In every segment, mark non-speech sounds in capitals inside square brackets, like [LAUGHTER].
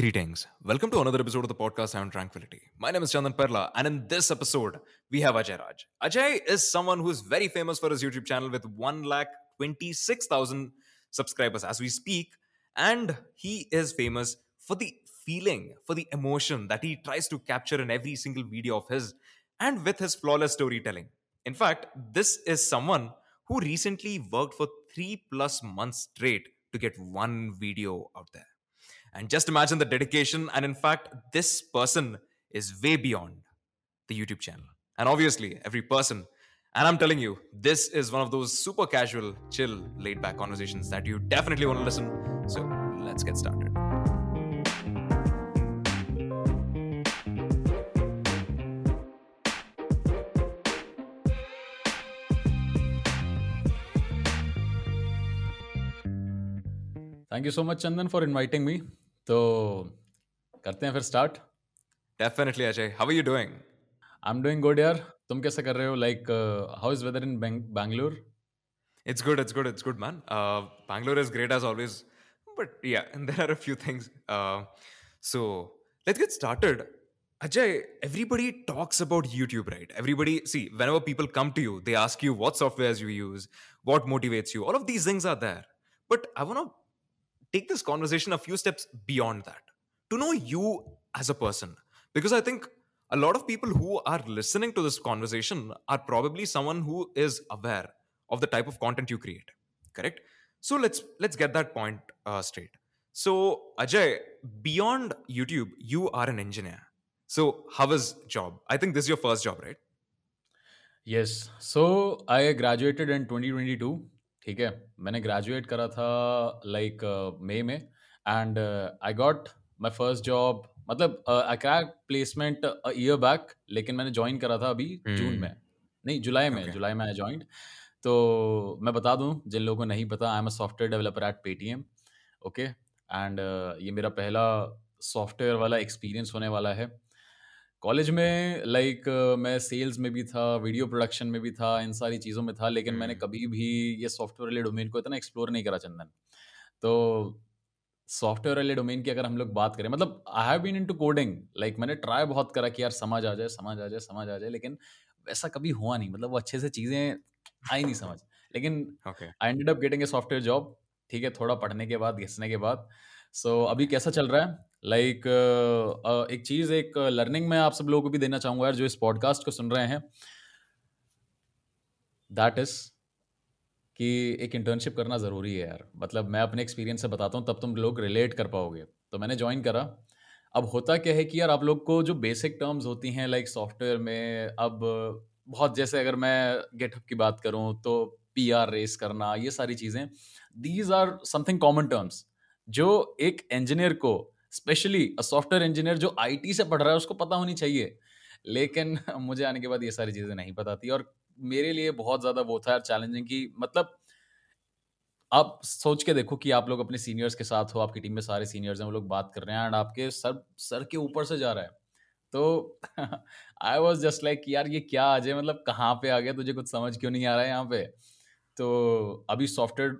Greetings. Welcome to another episode of the podcast Sound Tranquility. My name is Chandan Perla, and in this episode, we have Ajay Raj. Ajay is someone who is very famous for his YouTube channel with 1 lakh 26,000 subscribers as we speak, and he is famous for the feeling, for the emotion that he tries to capture in every single video of his, and with his flawless storytelling. In fact, this is someone who recently worked for three plus months straight to get one video out there. And just imagine the dedication. And in fact, this person is way beyond the YouTube channel. And obviously, every person. And I'm telling you, this is one of those super casual, chill, laid back conversations that you definitely want to listen. So let's get started. Thank you so much, Chandan, for inviting me. तो करते हैं फिर start Definitely, Ajay. How are you doing? I am doing good यार तुम कैसे कर रहे हो like how is weather in Bangalore It's good. It's good. It's good, man. Uh, Bangalore is great as always, but yeah, and [LAUGHS] there are a few things. Uh, so let's get started. Ajay, everybody talks about YouTube, right? Everybody, see, whenever people come to you, they ask you what softwares you use, what motivates you. All of these things are there. But I want to take this conversation a few steps beyond that to know you as a person. Because I think a lot of people who are listening to this conversation are probably someone who is aware of the type of content you create. Correct? So let's let's get that point uh, straight. So Ajay, beyond YouTube, you are an engineer. So how was job? I think this is your first job, right? Yes. So I graduated in 2022 ठीक है? मैंने graduate करा था like मई में and I got my first job मतलब I crack placement year back लेकिन मैंने ज्वाइन करा था अभी जून Hmm. में। नहीं जुलाई में. जुलाई में आई ज्वाइंट तो मैं बता दूँ जिन लोगों को नहीं पता I am a software developer at Paytm okay and ये मेरा पहला सॉफ्टवेयर वाला एक्सपीरियंस होने वाला है। कॉलेज में लाइक like, मैं सेल्स में भी था वीडियो प्रोडक्शन में भी था इन सारी चीज़ों में था लेकिन मैंने हम्म। कभी भी ये सॉफ्टवेयर वाले डोमेन को इतना एक्सप्लोर नहीं करा चंदन। तो सॉफ्टवेयर वाले डोमेन की अगर हम लोग बात करें मतलब I have been into coding like मैंने ट्राई बहुत करा कि यार समझ आ जाए समझ आ जाए समझ आ जाए लेकिन वैसा कभी हुआ नहीं मतलब वो अच्छे से चीज़ें आई नहीं समझ। लेकिन I ended up getting a software job ठीक है थोड़ा पढ़ने के बाद घिसने के बाद। सो so, अभी कैसा चल रहा है? लाइक एक चीज़, एक लर्निंग मैं आप सब लोगों को भी देना चाहूँगा यार, जो इस पॉडकास्ट को सुन रहे हैं। दैट इज़ कि एक इंटर्नशिप करना ज़रूरी है यार। मतलब मैं अपने एक्सपीरियंस से बताता हूँ, तब तुम लोग रिलेट कर पाओगे। तो मैंने ज्वाइन करा। अब होता क्या है कि यार, आप लोग को जो बेसिक टर्म्स होती हैं लाइक सॉफ्टवेयर में, अब बहुत जैसे अगर मैं गेटअप की बात करूँ तो पी आर रेस करना, ये सारी चीज़ें these are something common terms जो एक इंजीनियर को स्पेशली सॉफ्टवेयर इंजीनियर जो आईटी से पढ़ रहा है, उसको पता होनी चाहिए। लेकिन [LAUGHS] मुझे आने के बाद ये सारी चीज़ें नहीं पता थी और मेरे लिए बहुत ज़्यादा वो था चैलेंजिंग कि मतलब आप सोच के देखो कि आप लोग अपने सीनियर्स के साथ हो, आपकी टीम में सारे सीनियर्स हैं, वो लोग बात कर रहे हैं एंड आपके सर सर के ऊपर से जा रहा है। तो आई वॉज़ जस्ट लाइक यार, ये क्या आज है? मतलब कहाँ पे आ गया? तुझे कुछ समझ क्यों नहीं आ रहा है यहाँ पे? तो अभी सॉफ्टवेयर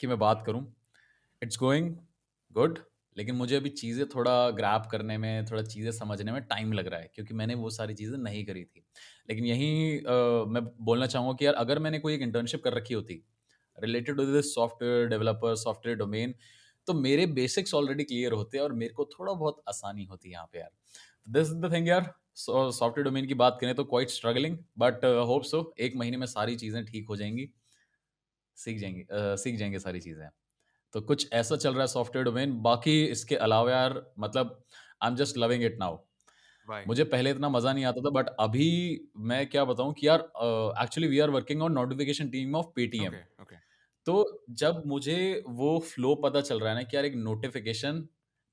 की मैं बात करूँ इट्स गोइंग गुड लेकिन मुझे अभी चीज़ें थोड़ा ग्रैप करने में, थोड़ा चीज़ें समझने में टाइम लग रहा है, क्योंकि मैंने वो सारी चीज़ें नहीं करी थी। लेकिन यही मैं बोलना चाहूँगा कि यार, अगर मैंने कोई एक इंटर्नशिप कर रखी होती related to this software developer software domain तो मेरे बेसिक्स ऑलरेडी क्लियर होते और मेरे को थोड़ा बहुत आसानी होती यहाँ पे यार। दिस द थिंग यार सॉफ्टवेयर डोमेन की बात करें तो quite struggling but hope so एक महीने में सारी चीज़ें ठीक हो जाएँगी, सीख जाएँगे सीख जाएँगे सारी चीज़ें। तो कुछ ऐसा चल रहा है सॉफ्टवेयर डोमेन बाकी इसके अलावा यार मतलब I am just loving it now? मुझे पहले इतना मज़ा नहीं आता था बट अभी मैं क्या बताऊँ कि यार actually we are working on notification team of Paytm तो जब मुझे वो फ्लो पता चल रहा है ना कि यार एक नोटिफिकेशन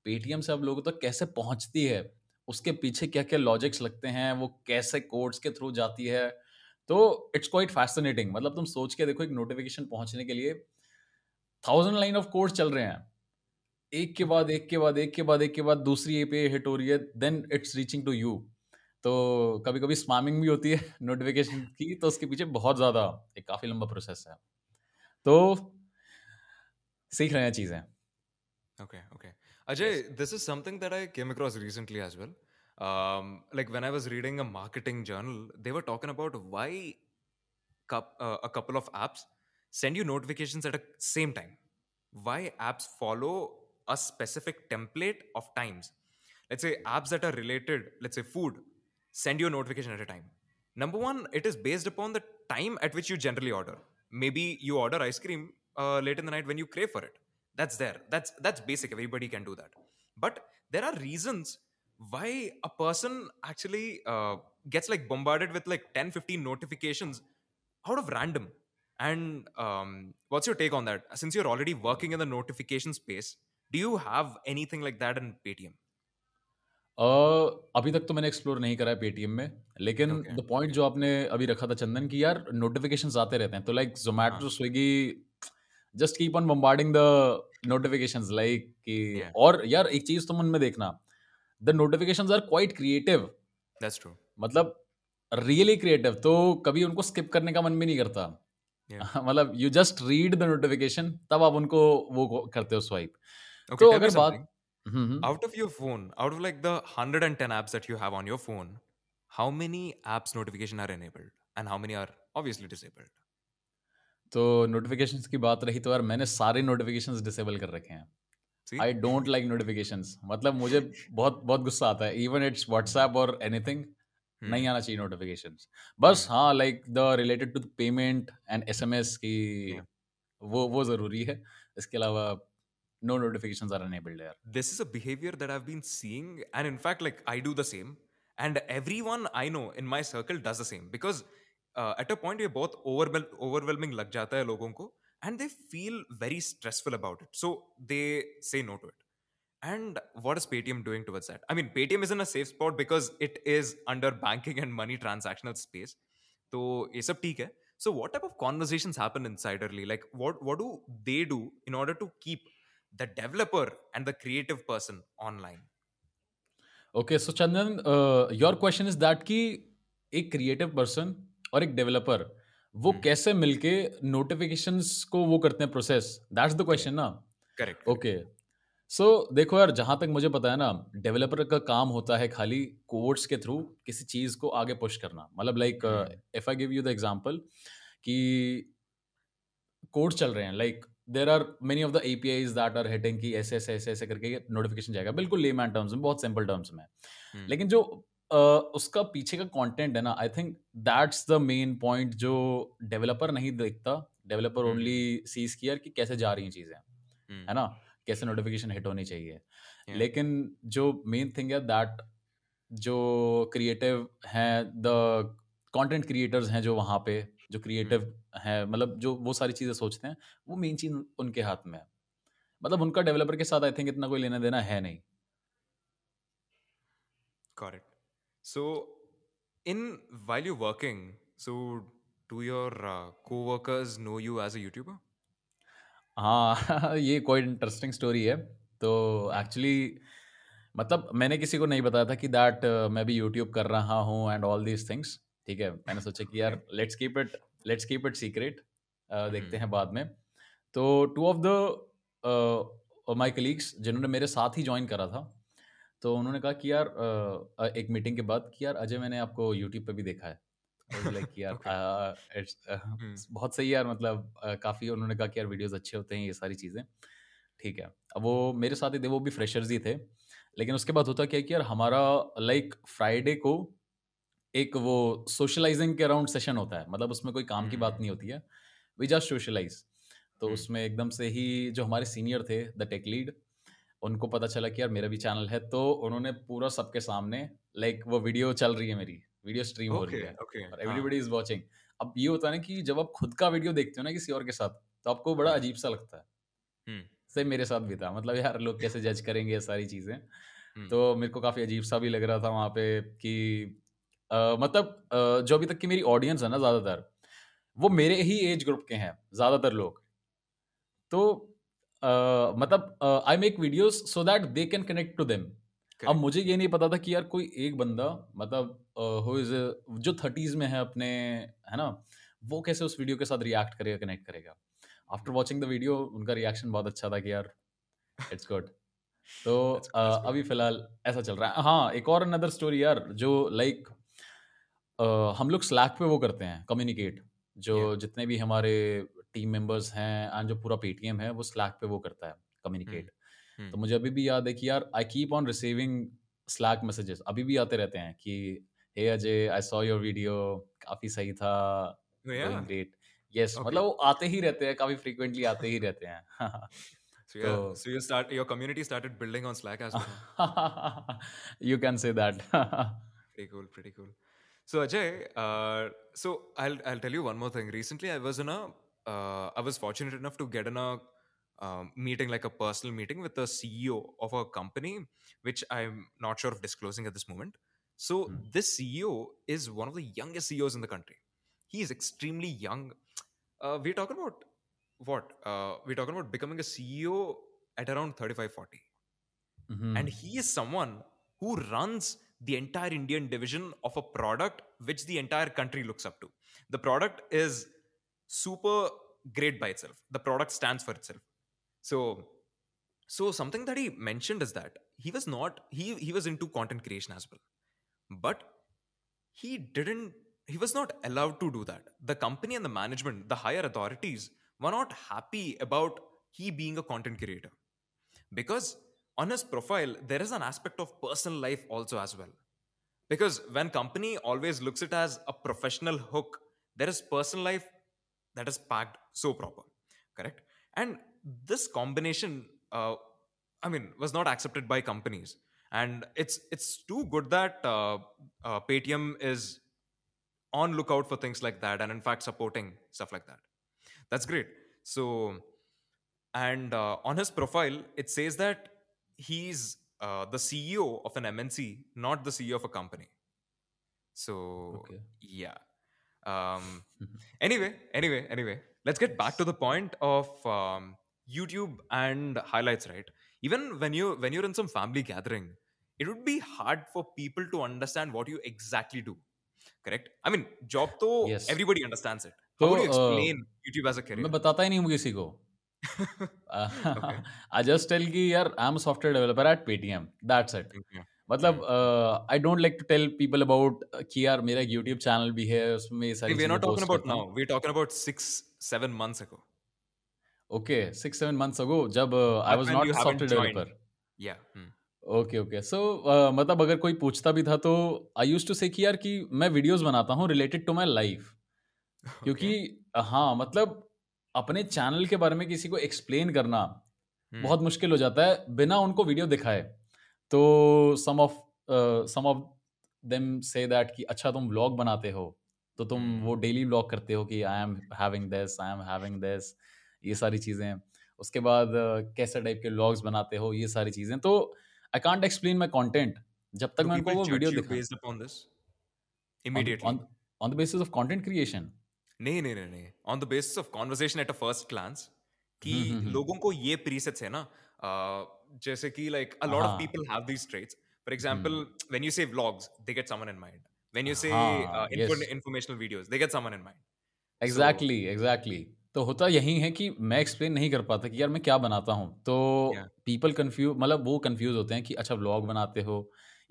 पेटीएम से अब लोगों तक तो कैसे पहुँचती है उसके पीछे क्या क्या लॉजिक्स लगते हैं वो कैसे कोड्स के थ्रू जाती है तो इट्स क्वाइट फैसिनेटिंग मतलब तुम सोच के देखो एक नोटिफिकेशन पहुँचने के लिए थाउज़ेंड लाइन ऑफ़ कोर्स चल रहे हैं। एक के बाद एक के बाद एक के बाद एक के बाद दूसरी ए पे हिट हो रही है then it's reaching to you तो कभी कभी स्मामिंग भी होती है [LAUGHS] नोटिफिकेशन की तो उसके पीछे बहुत ज़्यादा एक काफ़ी लंबा प्रोसेस है। तो सीख रहे हैं चीज़ें। Okay okay Ajay this is something that I came across recently as well like when I was reading a marketing journal they were talking about why cup a couple of apps send you notifications at a same time. Why apps follow a specific template of times. Let's say apps that are related, let's say food, send you a notification at a time. Number one, it is based upon the time at which you generally order. Maybe you order ice cream uh, late in the night when you crave for it. That's there. That's that's basic. Everybody can do that. But there are reasons why a person actually uh, gets like bombarded with like 10 15 notifications out of random and um, what's your take on that? Since you're already working in the notification space do you have anything like that in paytm? uh, अभी तक तो मैंने explore नहीं करा है Paytm में लेकिन Okay, the point जो आपने अभी रखा था चंदन की यार नोटिफिकेशंस आते रहते हैं तो like Zomato Swiggy just keep on bombarding the notifications like कि Yeah. और यार एक चीज़ तो मन में देखना the notifications are quite creative that's true. मतलब रियली क्रिएटिव तो कभी उनको स्किप करने का मन भी नहीं करता. [LAUGHS] मतलब you just read the notification तब आप उनको वो करते हो स्वाइप तो अगर बात out of your phone out of like the 110 apps that you have on your phone how many apps notification are enabled and how many are obviously disabled तो नोटिफिकेशन की बात रही तो यार मैंने सारे नोटिफिकेशन डिसेबल कर रखे हैं। आई डोंट लाइक नोटिफिकेशन मतलब मुझे बहुत बहुत गुस्सा आता है। इवन इट्स व्हाट्सएप और एनीथिंग नहीं आना चाहिए नोटिफिकेशंस बस हाँ like the related to payment and SMS की वो वो ज़रूरी है इसके अलावा नो नोटिफिकेशंस आर अनेबल्ड यार this is a behavior that I've been seeing, and in fact, like I do the same, and everyone I know in my circle does the same because uh, at a point ये बहुत overwhel- overwhelming लग जाता है लोगों को, and they feel very stressful about it, so they say no to it. And what is Paytm doing towards that? I mean, Paytm is in a safe spot because it is under banking and money transactional space. So ये सब ठीक है. So what type of conversations happen insiderly? Like what what do they do in order to keep the developer and the creative person online? Okay so Chandan your question is that कि एक creative person और एक developer वो हम्म। कैसे मिलके notifications को वो करते हैं प्रोसेस दैट्स द क्वेश्चन ना Correct. ओके सो so, देखो यार जहाँ तक मुझे पता है ना डेवलपर का काम होता है खाली कोड्स के थ्रू किसी चीज़ को आगे पुश करना मतलब like. If I give you the example कि कोड्स चल रहे हैं like there are many of the APIs that are hitting कि ऐसे ऐसे ऐसे ऐसे करके नोटिफिकेशन जाएगा बिल्कुल लेमैन टर्म्स में बहुत सिंपल टर्म्स में Hmm. लेकिन जो uh, उसका पीछे का कंटेंट है ना I think that's the main point जो डेवलपर नहीं देखता डेवलपर. ओनली सीज कियर कि कैसे जा रही हैं चीज़ें Hmm. है ना कैसे नोटिफिकेशन हिट होनी चाहिए Yeah. लेकिन जो मेन थिंग है दैट जो क्रिएटिव हैं द कंटेंट क्रिएटर्स हैं जो वहाँ पे जो क्रिएटिव हैं मतलब जो वो सारी चीज़ें सोचते हैं वो मेन चीज़ उनके हाथ में है मतलब उनका डेवलपर के साथ आई थिंक इतना कोई लेना देना है नहीं it. So, in while you're working, so do your uh, co-workers know you as a YouTuber? हाँ [LAUGHS] ये कोई इंटरेस्टिंग स्टोरी है। तो एक्चुअली मतलब मैंने किसी को नहीं बताया था कि दैट मैं भी यूट्यूब कर रहा हूँ एंड ऑल दीज थिंग्स ठीक है? मैंने सोचा कि यार let's keep it let's keep it secret देखते हैं बाद में। तो two of the my colleagues जिन्होंने मेरे साथ ही ज्वाइन करा था तो उन्होंने कहा कि यार uh, एक मीटिंग के बाद कि यार अजय मैंने आपको यूट्यूब पे भी देखा है। लाइक यार [LAUGHS] uh, Hmm. बहुत सही यार मतलब काफ़ी उन्होंने कहा कि यार वीडियोस अच्छे होते हैं ये सारी चीज़ें। ठीक है। अब वो मेरे साथ ही थे वो भी फ्रेशर्स ही थे। लेकिन उसके बाद होता क्या है कि यार हमारा लाइक फ्राइडे को एक वो सोशलाइजिंग के अराउंड सेशन होता है। मतलब उसमें कोई काम की बात नहीं होती है। वी जस्ट सोशलाइज तो हम्म। उसमें एकदम से ही जो हमारे सीनियर थे द टेक लीड उनको पता चला कि यार मेरा भी चैनल है। तो उन्होंने पूरा सबके सामने लाइक वो वीडियो चल रही है मेरी। वीडियो स्ट्रीम हो रही है और. एवरीबडी इज़ वाचिंग अब ये होता है ना कि जब आप खुद का वीडियो देखते हो ना किसी और के साथ तो आपको बड़ा हाँ। अजीब सा लगता है। हम्म, सेम मेरे साथ भी था मतलब यार लोग कैसे जज करेंगे ये सारी चीज़ें। हम्म, तो मेरे को काफ़ी अजीब सा भी लग रहा था वहाँ पे कि मतलब जो अभी तक की मेरी ऑडियंस है ना ज़्यादातर वो मेरे ही एज ग्रुप के हैं ज़्यादातर लोग। तो मतलब I make videos so that they can connect to them अब. मुझे ये नहीं पता था कि यार कोई एक बंदा मतलब हु इज़ जो थर्टीज में है अपने है ना वो कैसे उस वीडियो के साथ रिएक्ट करेगा कनेक्ट करेगा? आफ्टर वॉचिंग द वीडियो उनका रिएक्शन बहुत अच्छा था कि यार इट्स गुड [LAUGHS] तो अ, अभी फ़िलहाल ऐसा चल रहा है। हाँ एक और अनदर स्टोरी यार जो लाइक हम लोग स्लैक पे वो करते हैं कम्युनिकेट जो Yeah. जितने भी हमारे टीम मेंबर्स हैं एंड जो पूरा पेटीएम है वो स्लैक पे वो करता है कम्युनिकेट Hmm. तो मुझे अभी भी याद है कि यार I keep on receiving Slack messages अभी भी आते रहते हैं कि hey Ajay I saw your video काफ़ी सही था Oh, ग्रेट यस. मतलब वो आते ही रहते हैं काफ़ी फ्रीक्वेंटली आते ही रहते हैं So yeah, So- so you start your community started building on Slack as well. you can say that pretty cool, pretty cool. So Ajay, uh, so I'll I'll tell you one more thing. Recently, I was in a uh, I was fortunate enough to get in a um, meeting, like a personal meeting with the CEO of a company, which I'm not sure of disclosing at this moment. So Hmm. this CEO is one of the youngest CEOs in the country. He is extremely young. Uh, we're talking about what? Uh, we're talking about becoming a CEO at around 35, 40 Mhm. and he is someone who runs the entire indian division of a product which the entire country looks up to the product is super great by itself the product stands for itself so so something that he mentioned is that he was not he he was into content creation as well. But he didn't he was not allowed to do that. The company and the management the higher authorities were not happy about he being a content creator. Because on his profile there is an aspect of personal life also as well. Because when company always looks it as a professional hook there is personal life that is packed so proper. Correct? And this combination uh, i mean was not accepted by companies. And it's it's too good that uh, uh, paytm is on lookout for things like that and in fact supporting stuff like that. That's great. So and uh, on his profile it says that he's uh, the ceo of an mnc not the ceo of a company. So Okay. yeah. Um [LAUGHS] anyway anyway anyway let's get back to the point of um, youtube and highlights right even when you when you're in some family gathering it would be hard for people to understand what you exactly do correct i mean job to Yes. everybody understands it तो, how would you uh, explain youtube as a career मैं बताता ही नहीं हूँ किसी को Okay. [LAUGHS] [LAUGHS] I just tell कि यार I am software developer at Paytm that's it Okay. मतलब I don't like to tell people about कि यार मेरा एक यूट्यूब चैनल भी है उसमें ये सारी Hey, we're not चीजें talking post about करता now. हूँ We're talking about six, seven months ago. Okay six seven months ago जब I But was when not you a haven't software joined. Yeah. hmm. Okay okay so मतलब अगर कोई पूछता भी था तो आई यूज़ टू से कि यार कि मैं वीडियोस बनाता हूँ रिलेटेड टू माय लाइफ क्योंकि हाँ मतलब अपने चैनल के बारे में किसी को एक्सप्लेन करना Hmm. बहुत मुश्किल हो जाता है बिना उनको वीडियो दिखाए तो some of some of them से दैट कि अच्छा तुम व्लॉग बनाते हो तो तुम Hmm. वो डेली व्लॉग करते हो कि I am having this I am having this ये सारी चीज़ें उसके बाद uh, कैसे टाइप के व्लॉग्स बनाते हो ये सारी चीज़ें तो I can't explain my content जब तक मैं उनको वो वीडियो दिखा on the basis of content creation नहीं नहीं नहीं नहीं on the basis of conversation at a first glance कि हम्म, हम्म, हम्म। लोगों को ये presets है ना uh, जैसे कि like a lot of हाँ। people have these traits for example when you say vlogs they get someone in mind when you say हाँ, uh, info- yes. informational videos they get someone in mind exactly exactly तो होता यही है कि मैं explain नहीं कर पाता कि यार मैं क्या बनाता हूँ। तो Yeah. पीपल कंफ्यूज मतलब वो कंफ्यूज होते हैं कि अच्छा व्लॉग बनाते हो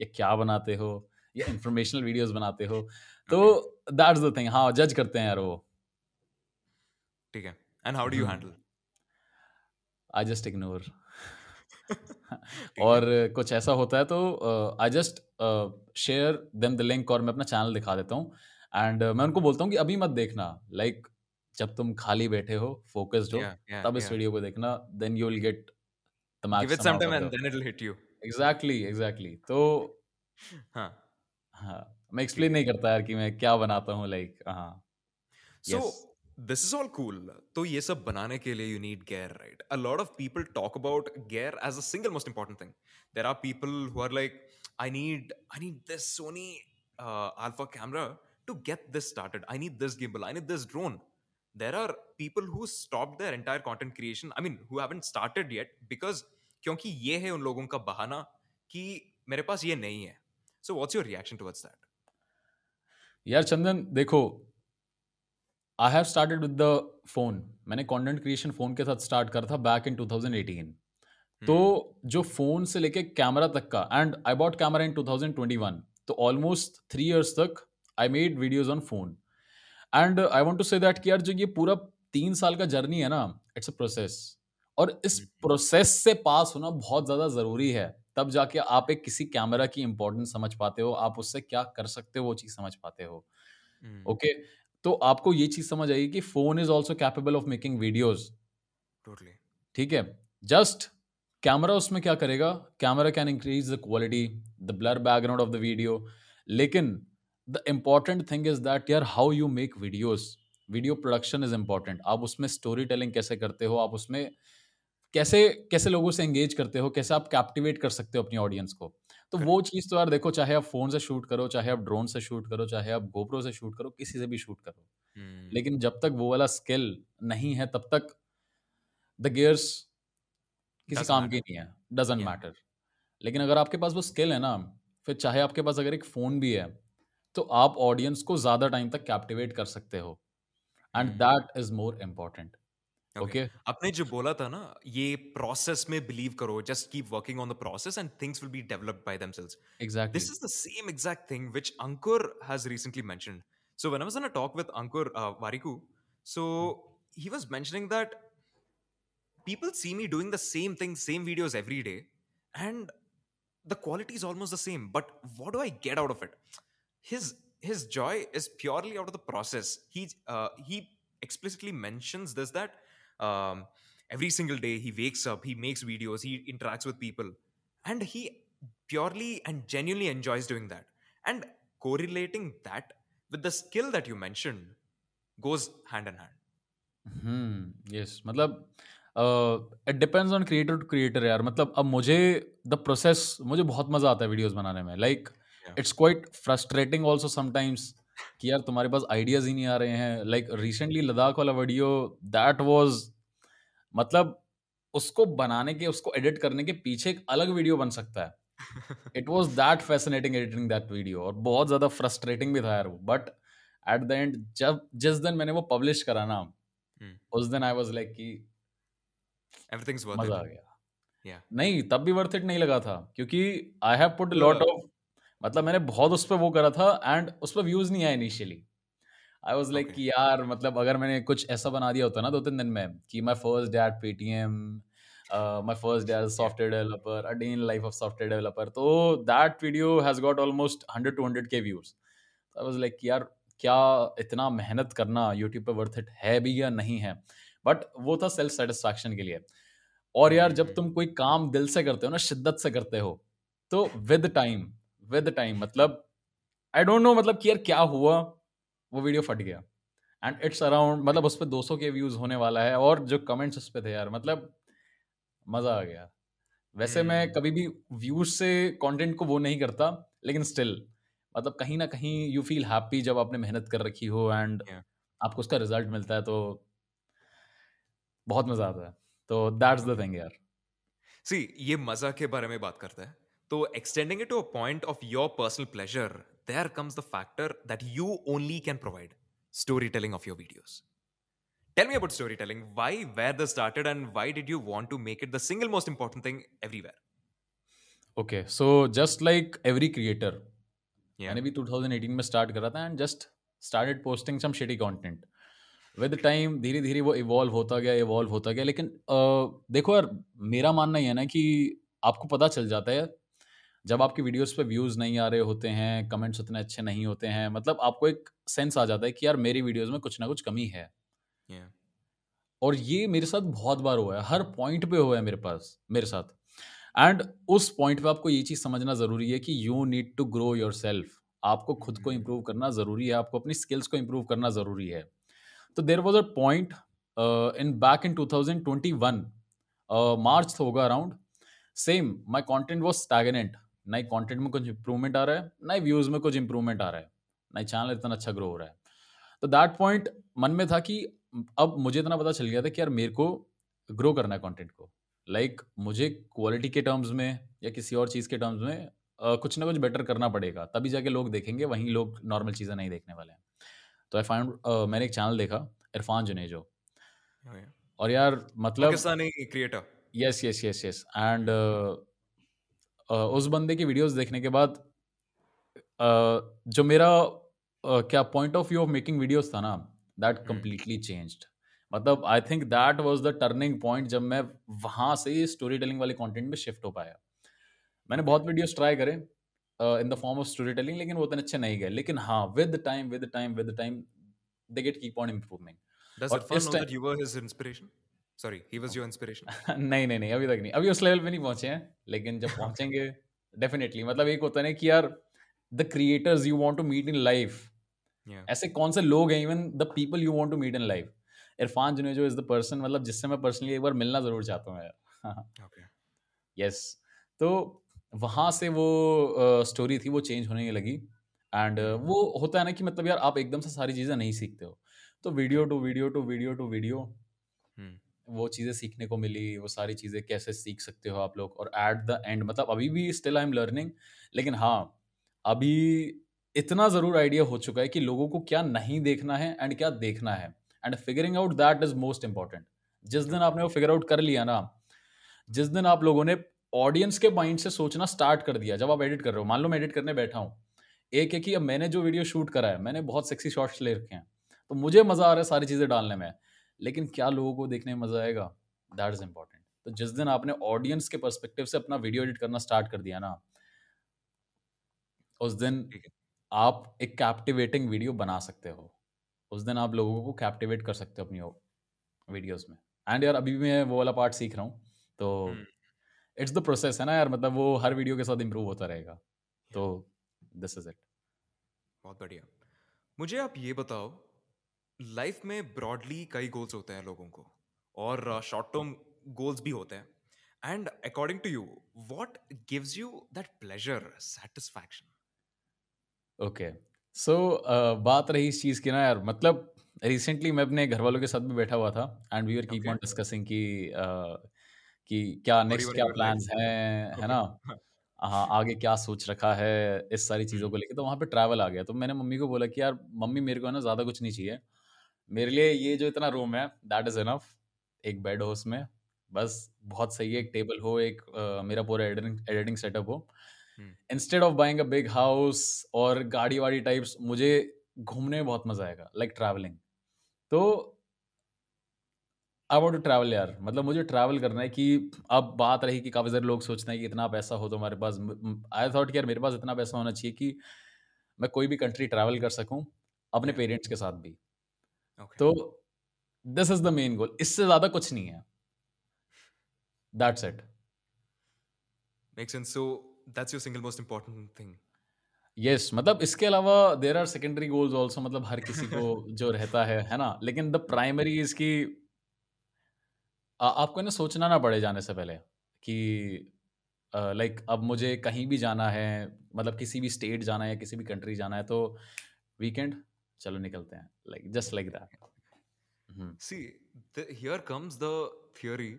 या क्या बनाते हो या इंफॉर्मेशनल वीडियोस बनाते हो। तो दैट्स द थिंग हाँ जज करते हैं यार वो। ठीक है। How do you hmm. handle? I just ignore और कुछ ऐसा होता है तो I just share them the link और मैं अपना चैनल दिखा देता हूँ। एंड मैं उनको बोलता हूँ कि अभी मत देखना लाइक like, जब तुम खाली बैठे हो फोकस्ड हो yeah, yeah, तब yeah. इस वीडियो को देखना then you will get the max give some time and then it will hit you exactly exactly तो हाँ। हाँ मैं एक्सप्लेन नहीं करता यार कि मैं क्या बनाता हूँ लाइक हाँ। So this is all cool तो ये सब बनाने के लिए you need gear right a lot of people talk about gear as a single most important thing there are people who are like I need I need this Sony Alpha camera to get this started I need this gimbal I need this drone There are people who stopped their entire content creation. I mean, who haven't started yet because क्योंकि ये है उन लोगों का बहाना कि मेरे पास ये नहीं है. So what's your reaction towards that? यार चंदन देखो I have started with the phone मैंने कंटेंट क्रिएशन फ़ोन के साथ स्टार्ट करा था बैक इन 2018 तो जो फ़ोन से लेके कैमरा तक का and I bought camera in 2021 तो ऑलमोस्ट थ्री इयर्स तक I made videos on phone and I want to say that कि यार जो ये पूरा तीन साल का जर्नी है ना इट्स अ प्रोसेस और इस प्रोसेस से पास होना बहुत ज़्यादा ज़रूरी है। तब जाके आप एक किसी कैमरा की इंपॉर्टेंस समझ पाते हो आप उससे क्या कर सकते हो वो चीज़ समझ पाते हो। Okay okay? तो आपको ये चीज़ समझ आएगी कि phone is also capable of making videos ठीक है? जस्ट कैमरा उसमें क्या करेगा? Camera can increase the quality the blur background of the video लेकिन the important thing is that यार how you make videos video production is important आप उसमें story telling कैसे करते हो? आप उसमें कैसे कैसे लोगों से एंगेज करते हो? कैसे आप कैप्टिवेट कर सकते हो अपनी ऑडियंस को? तो वो चीज़ तो यार देखो चाहे आप फ़ोन से शूट करो चाहे आप ड्रोन से शूट करो चाहे आप गोप्रो से शूट करो किसी से भी शूट करो। hmm. लेकिन जब तक वो वाला स्किल नहीं है तब तक द गियर्स किसी काम की नहीं है। डजेंट मैटर लेकिन अगर आपके पास वो स्किल है ना फिर चाहे आपके पास अगर एक फ़ोन भी है तो आप ऑडियंस को ज़्यादा टाइम तक कैप्टिवेट कर सकते हो। And that is more important okay आपने जो बोला था ना ये प्रोसेस में बिलीव करो just keep working on the process and things will be developed by themselves exactly this is the same exact thing which Ankur has recently mentioned so when I was in a talk with Ankur Warikoo so he was mentioning that people see me doing the same thing, same videos every day, and the quality is almost the same. But what do I get out of it? His his joy is purely out of the process. He uh, he explicitly mentions this that um, every single day he wakes up, he makes videos, he interacts with people, and he purely and genuinely enjoys doing that. And correlating that with the skill that you mentioned goes hand in hand. Hmm. Yes. मतलब it depends on creator to creator यार मतलब अब मुझे the process मुझे बहुत मजा आता है वीडियोस बनाने में like it's quite frustrating also sometimes कि यार तुम्हारे पास आइडियाज़ ही नहीं आ रहे हैं। लाइक रिसेंटली लद्दाख वाला वीडियो दैट वाज मतलब उसको बनाने के उसको एडिट करने के पीछे एक अलग वीडियो बन सकता है। It was that fascinating editing that video और बहुत ज़्यादा फ्रस्ट्रेटिंग भी था यार वो। बट एट द एंड जब जिस दिन मैंने वो पब्लिश करा ना hmm. उस दिन आई वॉज़ लाइक कि एवरीथिंग्स वर्थ मज़ा आ गया। Yeah. नहीं तब भी वर्थ इट नहीं लगा था। क्योंकि I have put lot of मतलब मैंने बहुत उस पर वो करा था एंड उस पर व्यूज़ नहीं आया इनिशियली आई वॉज़ लाइक कि यार मतलब अगर मैंने कुछ ऐसा बना दिया होता ना दो तीन दिन में कि my first day at Paytm my first day software developer a day in life of software developer तो that video has got almost hundred two hundred K views I was like यार क्या इतना मेहनत करना यूट्यूब पे worth it है भी या नहीं है? बट वो था सेल्फ सेटिस्फैक्शन के लिए। और यार जब तुम कोई काम दिल से करते हो ना शिद्दत से करते हो तो विद टाइम विद टाइम मतलब आई डोंट नो मतलब कि यार क्या हुआ वो वीडियो फट गया। एंड इट्स अराउंड मतलब उस पर 200 के व्यूज़ होने वाला है और जो कमेंट्स उस पर थे यार मतलब मज़ा आ गया। वैसे मैं हम्म। कभी भी व्यूज़ से कंटेंट को वो नहीं करता लेकिन स्टिल मतलब कहीं ना कहीं यू फील हैप्पी जब आपने मेहनत कर रखी हो एंड yeah. आपको उसका रिज़ल्ट मिलता है तो बहुत मज़ा आता है। तो दैट्स द थिंग यार। सी ये मज़ा के बारे में बात करता है। तो extending it to a point of your personal pleasure there comes the factor that you only can provide storytelling of your videos Tell me about storytelling. Why, where this started, and why did you want to make it the single most important thing everywhere? Okay, so just like every creator, yeah. मैंने भी 2018 में start करा था and just started posting some shitty content with time धीरे धीरे वो evolve होता गया इवॉल्व होता गया लेकिन आ, देखो यार मेरा मानना ये है ना कि आपको पता चल जाता है जब आपकी वीडियोस पे व्यूज़ नहीं आ रहे होते हैं कमेंट्स उतने अच्छे नहीं होते हैं मतलब आपको एक सेंस आ जाता है कि यार मेरी वीडियोस में कुछ ना कुछ कमी है। Yeah. और ये मेरे साथ बहुत बार हुआ है हर पॉइंट पे हुआ है मेरे पास मेरे साथ। एंड उस पॉइंट पे आपको ये चीज़ समझना ज़रूरी है कि you need to grow yourself आपको खुद को इम्प्रूव mm-hmm. करना ज़रूरी है आपको अपनी स्किल्स को इम्प्रूव करना ज़रूरी है। तो there was a point in back in 2021 मार्च होगा around same my content was stagnant ना ही कॉन्टेंट में कुछ इंप्रूवमेंट आ रहा है ना ही व्यूज़ में कुछ इंप्रूवमेंट आ रहा है ना ही चैनल इतना अच्छा ग्रो हो रहा है। तो दैट पॉइंट मन में था कि अब मुझे इतना पता चल गया था कि यार मेरे को ग्रो करना है कॉन्टेंट को। लाइक like, मुझे क्वालिटी के टर्म्स में या किसी और चीज़ के टर्म्स में uh, कुछ ना कुछ बेटर करना पड़ेगा। तभी जाके लोग देखेंगे वहीं लोग नॉर्मल चीज़ें नहीं देखने वाले हैं। तो आई फाइंड uh, मैंने एक चैनल देखा इरफान जुनेजो। और यार मतलब Pakistani creator yes yes yes yes and उस बंदे की वीडियोस देखने के बाद जो मेरा क्या point of view of making videos था ना दैट कम्प्लीटली चेंज्ड मतलब I think that was the turning point जब मैं वहाँ से स्टोरी टेलिंग वाले कंटेंट में शिफ्ट हो पाया। मैंने बहुत वीडियोस ट्राई करे in the form of storytelling लेकिन वो उतने अच्छे नहीं गए। लेकिन हाँ with time with time with time they get keep on improving Does Irfan इस know that you were his inspiration? Sorry, he was your inspiration. [LAUGHS] नहीं नहीं नहीं अभी तक नहीं। अभी उस लेवल पे नहीं पहुँचे हैं लेकिन जब पहुँचेंगे [LAUGHS] डेफिनेटली मतलब एक होता है ना कि यार the creators you want to meet in life ऐसे कौन से लोग हैं even the people you want to meet in life Irfan Junejo is the person मतलब जिससे मैं पर्सनली एक बार मिलना ज़रूर चाहता हूँ यार। [LAUGHS] Okay. यस तो वहाँ से वो स्टोरी थी वो चेंज होने लगी। एंड वो होता है ना कि मतलब यार आप एकदम से सारी चीज़ें नहीं सीखते हो। तो video to video to video to video. वो चीज़ें सीखने को मिली, वो सारी चीज़ें कैसे सीख सकते हो आप लोग? और एट द एंड मतलब अभी भी स्टिल आई एम लर्निंग लेकिन हाँ अभी इतना ज़रूर आइडिया हो चुका है कि लोगों को क्या नहीं देखना है एंड क्या देखना है। And figuring out that is most important जिस दिन आपने वो फिगर आउट कर लिया ना, जिस दिन आप लोगों ने ऑडियंस के माइंड से सोचना स्टार्ट कर दिया, जब आप एडिट कर रहे हो, मान लो मैं एडिट करने बैठा हूँ। एक है कि अब मैंने जो वीडियो शूट करा है, मैंने बहुत सेक्सी शॉट्स ले रखे हैं तो मुझे मज़ा आ रहा है सारी चीज़ें डालने में। लेकिन क्या लोगों को देखने में मज़ा आएगा? दैट इज़ इंपॉर्टेंट तो जिस दिन आपने ऑडियंस के पर्सपेक्टिव से अपना वीडियो एडिट करना स्टार्ट कर दिया ना उस दिन आप एक कैप्टिवेटिंग वीडियो बना सकते हो। उस दिन आप लोगों को कैप्टिवेट कर सकते हो अपनी वीडियोस में। एंड यार अभी भी मैं वो वाला पार्ट सीख रहा हूँ तो. इट्स द प्रोसेस है ना यार मतलब वो हर वीडियो के साथ इम्प्रूव होता रहेगा। तो दिस इज़ इट बहुत बढ़िया। मुझे आप ये बताओ लाइफ में ब्रॉडली कई गोल्स होते हैं लोगों को और शॉर्ट टर्म गोल्स भी होते हैं। And according to you what gives you that pleasure satisfaction okay so बात रही इस चीज़ की ना यार मतलब रिसेंटली मैं अपने घर वालों के साथ भी बैठा हुआ था and we are keep on discussing कि uh, कि क्या नेक्स्ट क्या प्लान्स हैं है ना? [LAUGHS] हाँ आगे क्या सोच रखा है इस सारी चीज़ों हम्म। को लेके। तो वहाँ पे ट्रैवल आ गया। तो मैंने मम्मी को बोला कि यार मम्मी मेरे को है ना ज़्यादा कुछ नहीं चाहिए। मेरे लिए ये जो इतना रूम है दैट इज़ इनफ एक बेड हो उसमें. बस बहुत सही है एक टेबल हो एक अ, मेरा पूरा एडिटिंग एडिटिंग सेटअप हो। Instead of buying a big house और गाड़ी वाड़ी टाइप्स मुझे घूमने में बहुत मज़ा आएगा लाइक ट्रैवलिंग तो आई वांट टू ट्रैवल यार. मतलब मुझे ट्रैवल करना है कि अब बात रही कि काफ़ी सारे लोग सोचते हैं कि इतना पैसा हो तो हमारे पास आई थॉट कि यार मेरे पास इतना पैसा होना चाहिए कि मैं कोई भी कंट्री ट्रैवल कर सकूँ अपने पेरेंट्स के साथ भी. तो this is the main goal इससे ज़्यादा कुछ नहीं है। That's it Makes sense. So that's your single most important thing. Yes मतलब इसके अलावा there are secondary goals also मतलब हर किसी को [LAUGHS] जो रहता है है ना? लेकिन द प्राइमरी इसकी आपको ना सोचना ना पड़े जाने से पहले कि लाइक अब मुझे कहीं भी जाना है मतलब किसी भी स्टेट जाना है किसी भी कंट्री जाना है तो वीकेंड चलो निकलते हैं like just like that See, the, here comes the theory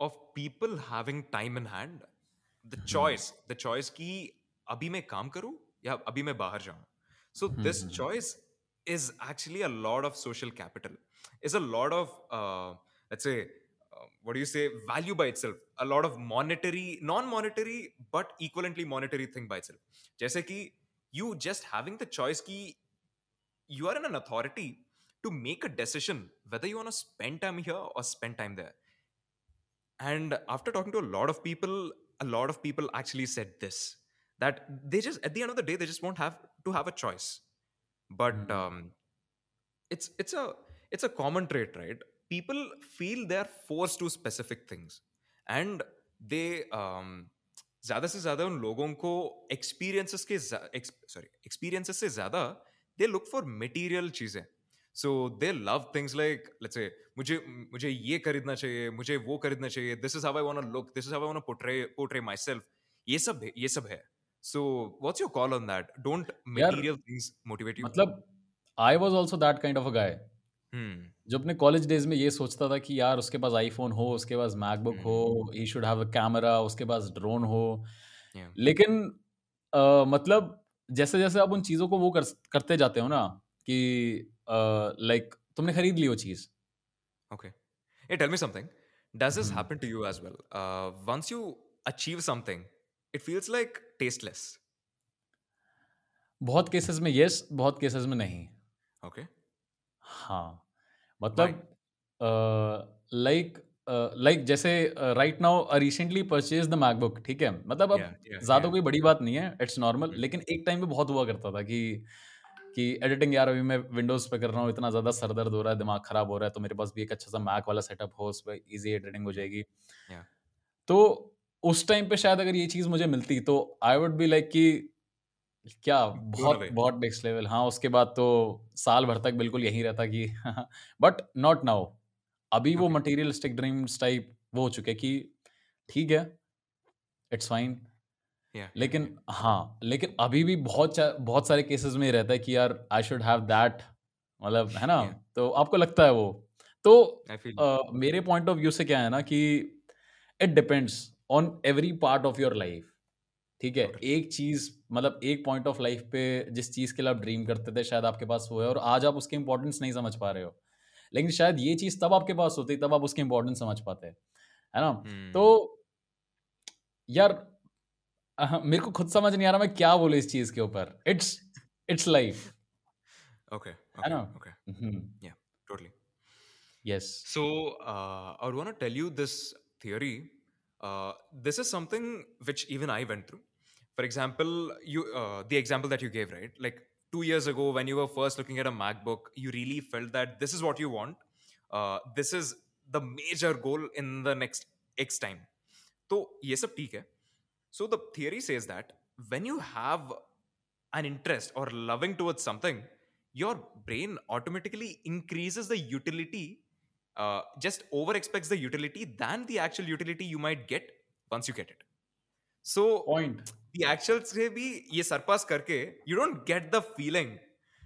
of people having time in hand. The choice, the choice कि अभी मैं काम करूँ या अभी मैं बाहर जाऊँ. So this Mhm. choice is actually a lot of social capital. Is a lot of uh, let's say uh, what do you say value by itself. A lot of monetary, non-monetary but equivalently monetary thing by itself. जैसे कि you just having the choice कि you are in an authority to make a decision whether you want to spend time here or spend time there. And after talking to a lot of people, a lot of people actually said this that they just, at the end of the day, they just won't have to have a choice. But Mhm. um, it's it's a it's a common trait, right? People feel they're forced to specific things, and they um, ज्यादा से ज्यादा उन लोगों को experiences के sorry experiences से ज्यादा they look for material चीज़ें। So they love things like let's say मुझे मुझे ये खरीदना चाहिए मुझे वो खरीदना चाहिए this is how I want look this is how I want portray portray myself ये सब ये सब है। So what's your call on that don't material things motivate you मतलब I was also that kind of a guy जो अपने college days में ये सोचता था कि यार उसके पास आईफोन हो उसके पास मैकबुक हो ही शुड हैव अ कैमरा उसके पास ड्रोन हो। Yeah. लेकिन अ, मतलब जैसे जैसे आप उन चीज़ों को वो कर, करते जाते हो ना कि लाइक तुमने खरीद ली वो चीज़। Okay uh tell me something does this happen to you as well once you achieve something it feels like tasteless बहुत केसेस में यस बहुत केसेस में नहीं। Okay okay. हाँ। मतलब लाइक uh, like, लाइक जैसे right now recently purchase the MacBook ठीक है? मतलब अब ज़्यादा कोई बड़ी बात नहीं है इट्स नॉर्मल Hmm. लेकिन एक टाइम पे बहुत हुआ करता था कि कि एडिटिंग यार अभी मैं विंडोज़ पे कर रहा हूँ इतना ज़्यादा सर दर्द हो रहा है दिमाग खराब हो रहा है तो मेरे पास भी एक अच्छा सा मैक वाला सेटअप हो उस पर इजी एडिटिंग हो जाएगी। Yeah. तो उस टाइम पे शायद अगर ये चीज़ मुझे मिलती तो आई वुड बी लाइक कि क्या बहुत बहुत नेक्स्ट लेवल हाँ उसके बाद तो साल भर तक बिल्कुल यही रहता कि बट नॉट नाउ अभी वो Okay. मटेरियलिस्टिक ड्रीम्स टाइप वो हो चुके कि ठीक है इट्स फाइन yeah लेकिन हाँ लेकिन अभी भी बहुत बहुत सारे केसेस में रहता है कि यार आई शुड हैव दैट मतलब है ना Yeah. तो आपको लगता है वो तो अ, मेरे पॉइंट ऑफ़ व्यू से क्या है ना कि it depends on every part of your life ठीक है Totally. एक चीज़ मतलब एक पॉइंट ऑफ़ लाइफ पे जिस चीज़ के लिए आप ड्रीम करते थे शायद आपके पास वो है और आज आप उसकी इंपॉर्टेंस नहीं समझ पा रहे हो लेकिन शायद ये चीज़ तब आपके पास होती तब आप उसकी इंपॉर्टेंस समझ पाते है ना? तो यार मेरे को खुद समझ नहीं आ रहा मैं क्या बोलू इस चीज़ के ऊपर। इट्स इट्स लाइफ ओके है ना? Okay totally yes so I want to tell you this theory this is something which even I went through for example you the example that you give right like two years ago, when you were first looking at a MacBook, you really felt that this is what you want. Uh, this is the major goal in the next X time. So ये सब ठीक है. So the theory says that when you have an interest or loving towards something, your brain automatically increases the utility uh, just over expects the utility than the actual utility you might get once you get So point the actual से भी ये surpass करके you don't get the feeling.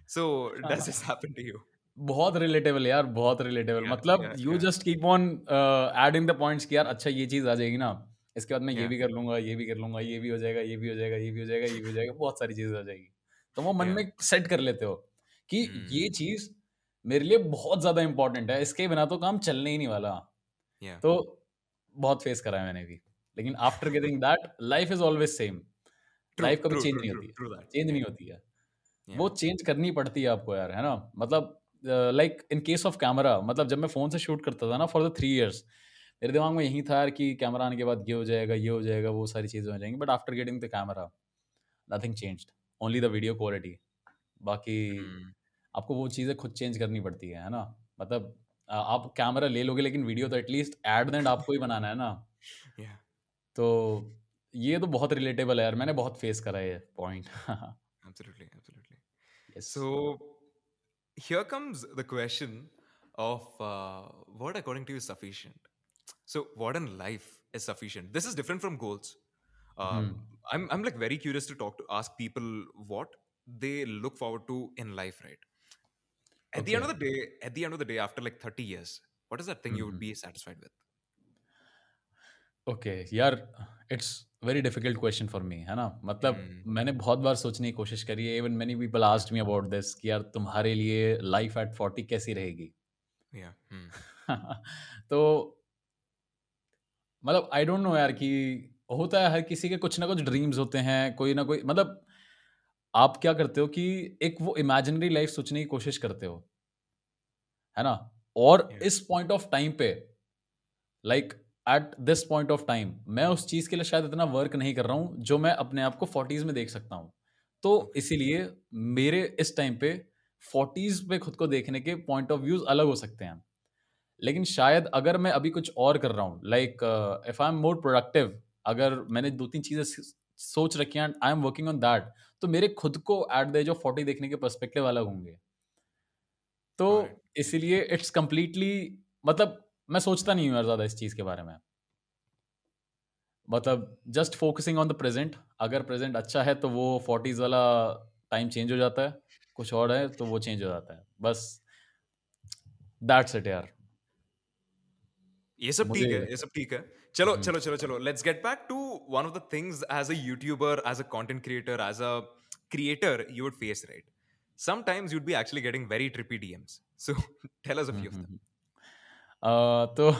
So does this happen to you? बहुत relatable यार बहुत relatable Yeah, मतलब you just keep on adding the points कि यार अच्छा ये चीज़ आ जाएगी ना इसके बाद मैं yeah. ये भी कर लूँगा ये भी कर लूँगा ये भी हो जाएगा ये भी हो जाएगा ये भी हो जाएगा ये भी हो जाएगा बहुत सारी चीज़ें हो जाएगी तो वो मन Yeah. में सेट कर लेते हो कि Hmm. ये चीज़ मेरे लिए बहुत ज़्यादा इंपॉर्टेंट है इसके बिना तो काम चलने ही नहीं वाला Yeah. तो बहुत फेस करा है मैंने भी लेकिन after getting that life is always same life कभी चेंज नहीं होती that. चेंज नहीं होती है। वो चेंज करनी पड़ती है आपको यार है ना? मतलब like in case of camera मतलब जब मैं फ़ोन से शूट करता था ना फॉर द थ्री इयर्स मेरे दिमाग में यही था यार कि कैमरा आने के बाद ये हो जाएगा ये हो जाएगा वो सारी चीज़ें हो जाएँगी but after getting the camera nothing changed only the video quality बाकी Hmm. आपको वो चीज़ें खुद चेंज करनी पड़ती है है ना? मतलब आप कैमरा ले लोगे लेकिन वीडियो तो एटलीस्ट एट देंड आपको ही बनाना है ना. तो ये तो बहुत रिलेटेबल है यार मैंने बहुत फेस करा है ये point Absolutely. Absolutely. Yes So here comes the question of uh, what, according to you, is sufficient. So, what in life is sufficient? This is different from goals. Um, I'm I'm like very curious to talk to ask people what they look forward to in life, right? At the end of the day, at the end of the day, after like 30 years, what is that thing you would be satisfied with? Okay यार it's very difficult question for me है ना मतलब मैंने बहुत बार सोचने की कोशिश करी है even many people asked me about this कि यार तुम्हारे लिए लाइफ एट फोर्टी कैसी रहेगी. Hmm. [LAUGHS] तो मतलब आई डोंट नो यार कि होता है हर किसी के कुछ ना कुछ ड्रीम्स होते हैं कोई ना कोई मतलब आप क्या करते हो कि एक वो इमेजिनरी लाइफ सोचने की कोशिश करते हो है ना और Yeah. इस पॉइंट ऑफ़ टाइम पे like at this point of time मैं उस चीज़ के लिए शायद इतना वर्क नहीं कर रहा हूँ जो मैं अपने आप को फोर्टीज में देख सकता हूँ। तो इसीलिए मेरे इस टाइम पे फोर्टीज पे खुद को देखने के पॉइंट ऑफ़ व्यूज़ अलग हो सकते हैं। लेकिन शायद अगर मैं अभी कुछ और कर रहा हूँ like if I am more productive अगर मैंने दो तीन चीज़ें सोच रखी हैं I am working on that तो मेरे खुद को at the age of forty देखने के पर्सपेक्टिव अलग होंगे। तो Alright. इसीलिए इट्स कंप्लीटली मतलब मैं सोचता नहीं हूँ यार ज़्यादा इस चीज़ के बारे में। मतलब just focusing on the present अगर प्रेजेंट अच्छा है तो वो फोर्टीज वाला टाइम चेंज हो जाता है कुछ और है तो वो चेंज हो जाता है। बस दैट्स इट यार। ये सब ठीक है ये सब ठीक है। चलो चलो चलो चलो let's get back to one of the things as a YouTuber as a content creator as a creator you would face right? Sometimes you'd be actually getting very trippy dms so [LAUGHS] tell us a few of them. तो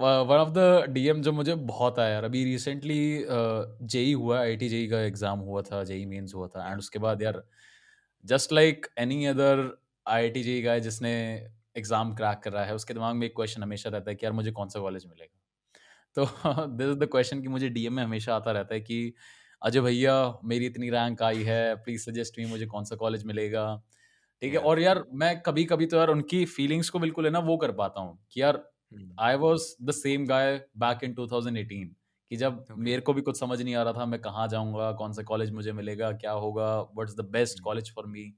one of the DM जो मुझे बहुत आया यार अभी recently JEE हुआ I T JEE का exam हुआ था, जेई मेंस हुआ था एंड उसके बाद यार just like any other I T JEE का जिसने एग्ज़ाम क्रैक कर रहा है, उसके दिमाग में एक क्वेश्चन हमेशा रहता है कि यार मुझे कौन सा कॉलेज मिलेगा? तो दिस इज़ द क्वेश्चन कि मुझे डीएम में हमेशा आता रहता है कि, अजय भैया, मेरी इतनी रैंक आई है प्लीज़ सजेस्ट मी मुझे कौन सा कॉलेज मिलेगा? ठीक है? और यार मैं कभी कभी तो यार उनकी फीलिंग्स को बिल्कुल है ना वो कर पाता हूँ कि यार I was the same guy back in 2018 कि जब okay. मेरे को भी कुछ समझ नहीं आ रहा था मैं कहाँ जाऊँगा कौन सा कॉलेज मुझे मिलेगा क्या होगा what's the best college for me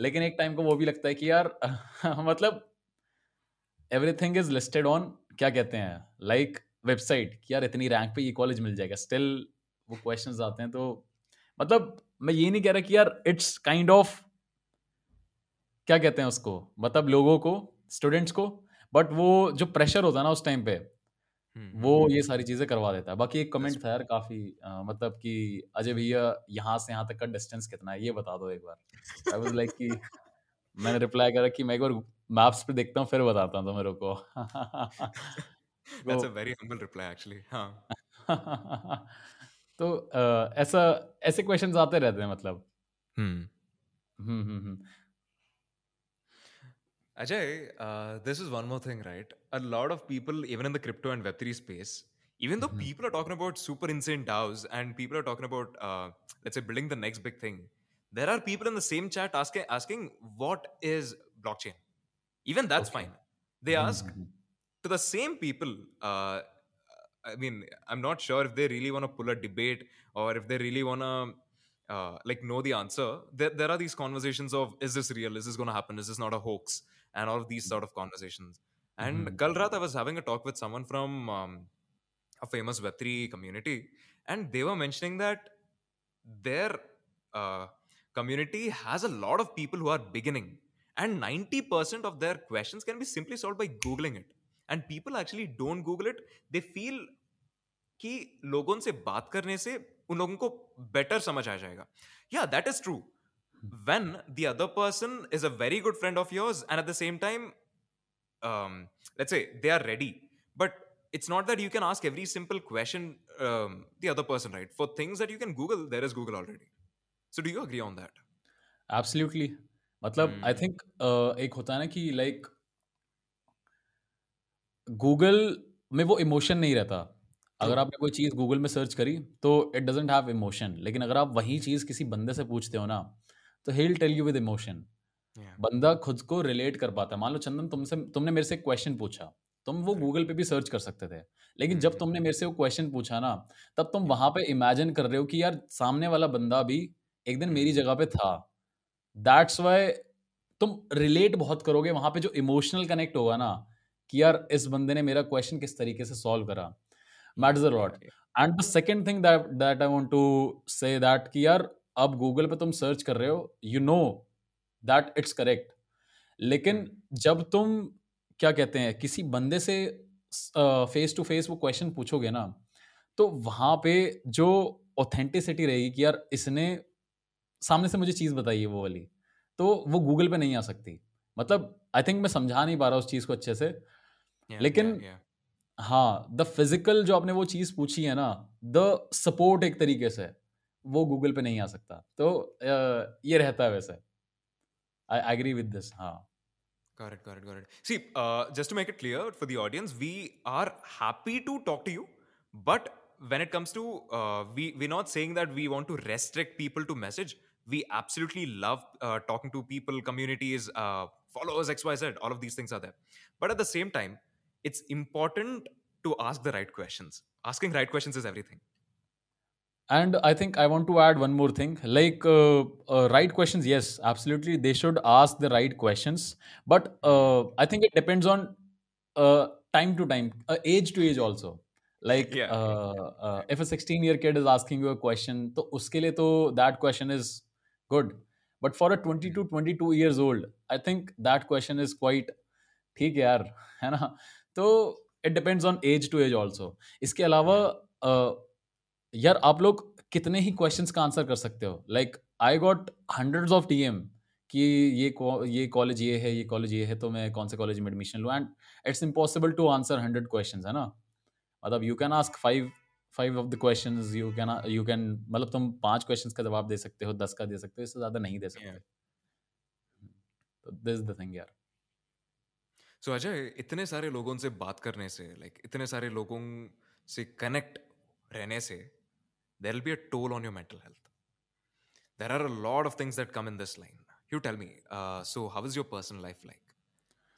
लेकिन एक टाइम को वो भी लगता है कि यार [LAUGHS] मतलब एवरीथिंग इज़ लिस्टेड ऑन क्या कहते हैं लाइक like, वेबसाइट कि यार इतनी रैंक पे ये कॉलेज मिल जाएगा। स्टिल वो क्वेश्चंस आते हैं तो मतलब मैं ये नहीं कह रहा कि यार इट्स काइंड ऑफ़ क्या कहते हैं उसको? मतलब लोगों को स्टूडेंट्स को? बट वो जो प्रेशर होता है ना उस टाइम पे हम्म, वो हम्म, ये हम्म। सारी चीज़ें करवा देता है। बाकी एक कमेंट था यार काफ़ी आ, मतलब कि अजय भैया यहाँ से यहाँ तक का डिस्टेंस कितना है ये बता दो एक बार। आई वाज लाइक कि [LAUGHS] मैंने रिप्लाई करा कि मैं एक बार मैप्स पे देखता हूँ फिर बताता हूँ [LAUGHS] तो मेरे को that's a very humble reply actually हाँ। तो ऐसा ऐसे क्वेश्चंस आते रहते हैं मतलब। हम्म हम्म, हम्म। Ajay, uh, this is one more thing, right? A lot of people, even in the crypto and Web3 space, even though mm-hmm. people are talking about super insane DAOs and people are talking about, uh, let's say, building the next big thing, there are people in the same chat asking, asking what is blockchain? Even that's okay. fine. They ask mm-hmm. to the same people, uh, I mean, I'm not sure if they really want to pull a debate or if they really want to uh, like know the answer. There, there are these conversations of is this real? Is this going to happen? Is this not a hoax? and all of these sort of conversations. And mm-hmm. Kalrat, I was having a talk with someone from um, a famous Web3 community, and they were mentioning that their uh, community has a lot of people who are beginning, and 90% of their questions can be simply solved by Googling it. And people actually don't Google it, they feel कि लोगों से बात करने से उन लोगों को better समझ आ जाएगा या that is true When the other person is a very good friend of yours and at the same time um, let's say they are ready but it's not that you can ask every simple question um, the other person right for things that you can google there is google already so do you agree on that absolutely मतलब I think uh, एक होता है ना कि like Google में वो emotion नहीं रहता अगर आपने कोई चीज़ गूगल में सर्च करी तो इट डजेंट हैव इमोशन लेकिन अगर आप वही चीज़ किसी बंदे से पूछते हो ना तो he tell you with emotion बंदा खुद को रिलेट कर पाता है। मान लो चंदन तुमसे तुमने मेरे से एक क्वेश्चन पूछा। तुम वो गूगल पे भी सर्च कर सकते थे। लेकिन जब तुमने मेरे से वो क्वेश्चन पूछा ना तब तुम वहाँ पे इमेजिन कर रहे हो कि यार सामने वाला बंदा भी एक दिन मेरी जगह पे था। दैट्स वाई तुम रिलेट बहुत करोगे। वहाँ पे जो इमोशनल कनेक्ट होगा ना कि यार इस बंदे ने मेरा क्वेश्चन किस तरीके से सॉल्व करा। Matters a lot and the second thing that that I want to say that कि यार अब गूगल पे तुम सर्च कर रहे हो you know that it's correct लेकिन हम्म। जब तुम क्या कहते हैं किसी बंदे से फेस टू फेस वो क्वेश्चन पूछोगे ना तो वहाँ पे जो ऑथेंटिसिटी रहेगी कि यार इसने सामने से मुझे चीज़ बताई है वो वाली तो वो गूगल पे नहीं आ सकती मतलब आई थिंक मैं समझा नहीं पा रहा उस चीज़ को अच्छे से yeah, लेकिन yeah, yeah. हाँ द फ़िज़िकल जो आपने वो चीज़ पूछी है ना द सपोर्ट एक तरीके से वो गूगल पे नहीं आ सकता तो ये रहता है वैसे आई एग्री विद दिस हाँ Got it, got it, got it. See, uh, just to make it clear for the audience, we are happy to talk to you, but when it comes to uh, we we're not saying that we want to restrict people to message. We absolutely love uh, talking to people, communities, uh, followers, X, Y, Z. All of these things are there, but at the same time, it's important to ask the right questions. Asking right questions is everything and i think i want to add one more thing. Like uh, uh, right questions yes absolutely. They should ask the right questions. But uh, i think it depends on uh, time to time uh, age to age also. Like yeah. Uh, if a 16 year kid is asking you a question to uske liye to that question is good. But for a 20 22 years old i think that question is quite theek yaar hai na so it depends on age to age also. iske alawa यार आप लोग कितने ही questions का answer कर सकते हो। Like I got hundreds of DM कि ये ये कॉलेज ये है ये कॉलेज ये है तो मैं कौन से कॉलेज में एडमिशन लूँ? And it's impossible to answer hundred question है ना? मतलब you can ask five five of the question you can you can मतलब तुम पाँच क्वेश्चन का जवाब दे सकते हो दस का दे सकते हो इससे ज़्यादा नहीं दे सकते। तो दिस द थिंग यार। सो अजय इतने सारे लोगों से बात करने से लाइक like, इतने सारे लोगों से कनेक्ट रहने से there will be a toll on your mental health there are a lot of things that come in this line. You tell me uh, so how is your personal life like?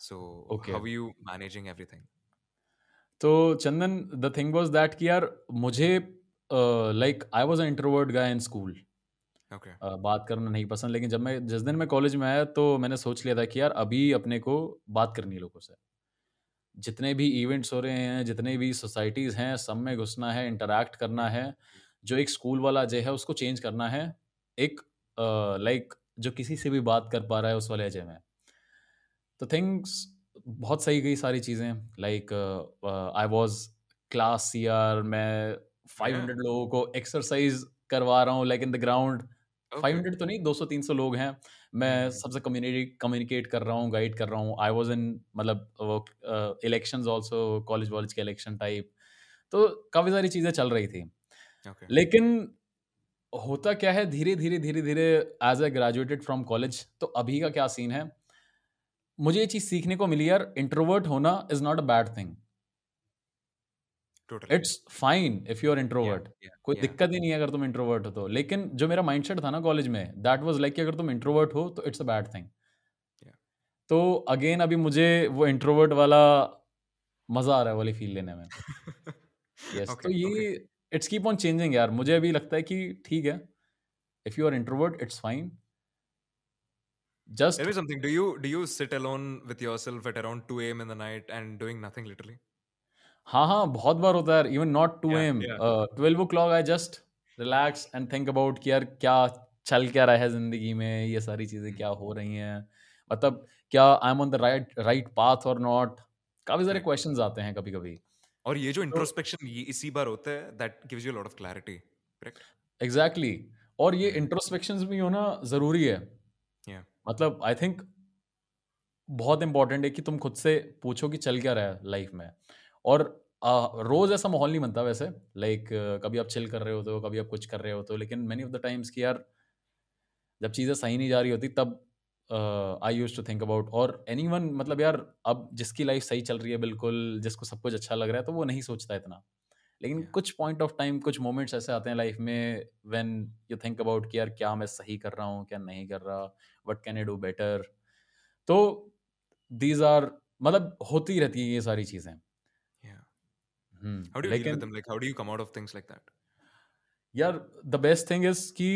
So okay. how are you managing everything? तो Chandan the thing was that कि यार मुझे like I was an introvert guy in school बात करना नहीं पसंद लेकिन जब मैं जिस दिन मैं कॉलेज में आया तो मैंने सोच लिया था कि यार अभी अपने को बात करनी है लोगों से। जितने भी इवेंट्स हो रहे हैं जितने भी सोसाइटीज़ हैं सब में घुसना है इंटरेक्ट करना है जो एक स्कूल वाला अजय है उसको चेंज करना है एक लाइक uh, जो किसी से भी बात कर पा रहा है उस वाले अजय में। तो थिंग्स बहुत सही गई सारी चीज़ें like I was class year मैं फाइव हंड्रेड लोगों को एक्सरसाइज करवा रहा हूँ like in the ground five hundred तो नहीं दो सौ तीन सौ लोग हैं। मैं hmm. सबसे कम्युनिटी कम्युनिकेट कर रहा हूँ गाइड कर रहा हूँ। आई वॉज़ इन मतलब वो इलेक्शन ऑल्सो कॉलेज वॉलेज के इलेक्शन टाइप तो काफ़ी सारी चीज़ें चल रही थी। Okay. लेकिन होता क्या है धीरे धीरे धीरे धीरे as a graduated from college तो अभी का क्या सीन है? मुझे ये चीज़ सीखने को मिली यार इंट्रोवर्ट होना is not a bad thing it's fine if you are introvert कोई yeah. दिक्कत ही नहीं है अगर तुम इंट्रोवर्ट हो तो। लेकिन जो मेरा माइंडसेट था ना कॉलेज में दैट वाज लाइक कि अगर तुम इंट्रोवर्ट हो तो इट्स अ बैड थिंग तो अगेन अभी मुझे वो इंट्रोवर्ट वाला मज़ा आ रहा है वाली फील लेने में। यस [LAUGHS] yes, okay, तो ये इट्स कीप ऑन चेंजिंग यार मुझे अभी लगता है कि ठीक है। If you are introvert it's fine Just tell me something. Do you do you sit alone with yourself at around 2 a.m. in the night and doing nothing literally? हाँ हाँ बहुत बार होता है even not two AM twelve o'clock I just relax and think about कि यार क्या चल क्या रहा है ज़िंदगी में? ये सारी चीज़ें क्या हो रही हैं? मतलब क्या I am on the right right path और नॉट काफ़ी सारे क्वेश्चंस आते हैं कभी कभी और ये जो इंट्रोस्पेक्शन ये इसी बार होता है that gives you lot of clarity correct exactly और ये इंट्रोस्पेक्शंस भी होना ज़रूरी है। Yeah. मतलब आई थिंक बहुत इंपॉर्टेंट है कि तुम खुद से पूछो कि चल क्या रहा है लाइफ में। और आ, रोज ऐसा माहौल नहीं बनता वैसे। लाइक like, कभी आप चिल कर रहे हो तो कभी आप कुछ कर रहे हो तो लेकिन मैनी ऑफ़ द टाइम्स कि यार जब चीज़ें सही नहीं जा रही होती तब I use to think about और एनी मतलब यार अब जिसकी लाइफ सही चल रही है बिल्कुल जिसको सब कुछ अच्छा लग रहा है तो वो नहीं सोचता इतना लेकिन yeah. कुछ पॉइंट ऑफ़ टाइम कुछ मोमेंट्स ऐसे आते हैं लाइफ में व्हेन यू थिंक अबाउट कि यार क्या मैं सही कर रहा हूँ क्या नहीं कर रहा what can I do better तो दीज आर मतलब होती रहती है ये सारी चीज़ें with them? Like, how do you come out of things like that? यार द बेस्ट थिंग इज़ कि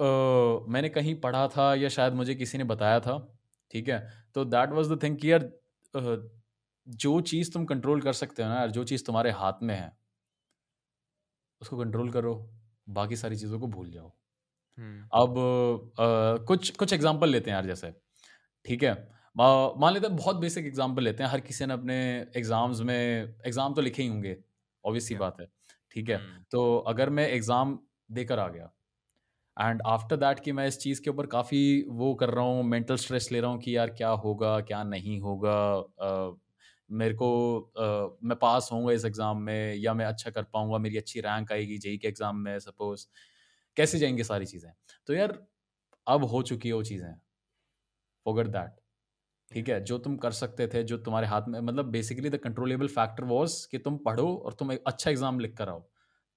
uh, मैंने कहीं पढ़ा था या शायद मुझे किसी ने बताया था ठीक है? तो दैट वाज द थिंग कि यार uh, जो चीज़ तुम कंट्रोल कर सकते हो ना यार जो चीज़ तुम्हारे हाथ में है उसको कंट्रोल करो बाकी सारी चीज़ों को भूल जाओ। अब आ, कुछ कुछ एग्ज़ाम्पल लेते हैं यार जैसे ठीक है? मान लेते हैं बहुत बेसिक एग्ज़ाम्पल लेते हैं हर किसी ने अपने एग्ज़ाम्स में एग्ज़ाम तो लिखे ही होंगे ऑब्वियस सी बात है। ठीक है? तो अगर मैं एग्ज़ाम देकर आ गया एंड आफ्टर दैट कि मैं इस चीज़ के ऊपर काफ़ी वो कर रहा हूँ मेंटल स्ट्रेस ले रहा हूँ कि यार क्या होगा क्या नहीं होगा आ, मेरे को आ, मैं पास होऊँगा इस एग्ज़ाम में या मैं अच्छा कर पाऊँगा मेरी अच्छी रैंक आएगी जेई के एग्ज़ाम में सपोज़ कैसे जाएँगे सारी चीज़ें? तो यार अब हो चुकी है वो चीज़ें फोगट दैट। ठीक है जो तुम कर सकते थे जो तुम्हारे हाथ में मतलब basically the controllable factor was कि तुम पढ़ो और तुम एक अच्छा एग्ज़ाम लिख कर आओ।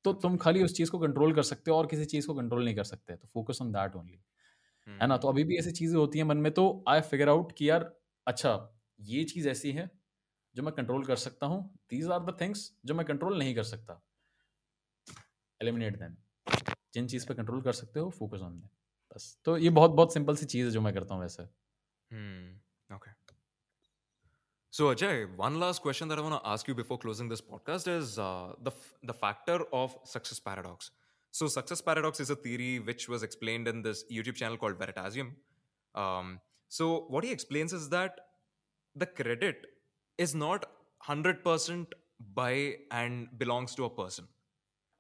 तो तुम खाली उस चीज़ को कंट्रोल कर सकते हो और किसी चीज़ को कंट्रोल नहीं कर सकते तो फोकस ऑन दैट ओनली है ना? तो अभी भी ऐसी चीज़ें होती हैं मन में तो आई फिगर आउट कि यार अच्छा ये चीज़ ऐसी है जो मैं कंट्रोल कर सकता हूँ दीज आर द थिंग्स जो मैं कंट्रोल नहीं कर सकता। एलिमिनेट देम जिन चीज़ पे कंट्रोल कर सकते हो फोकस ऑन देम बस। तो ये बहुत बहुत सिंपल सी चीज़ है जो मैं करता हूँ वैसे। Okay So Ajay, one last question that I want to ask you before closing this podcast is uh, the the factor of success paradox. So success paradox is a theory which was explained in this YouTube channel called Veritasium. Um, so what he explains is that the credit is not 100% by and belongs to a person.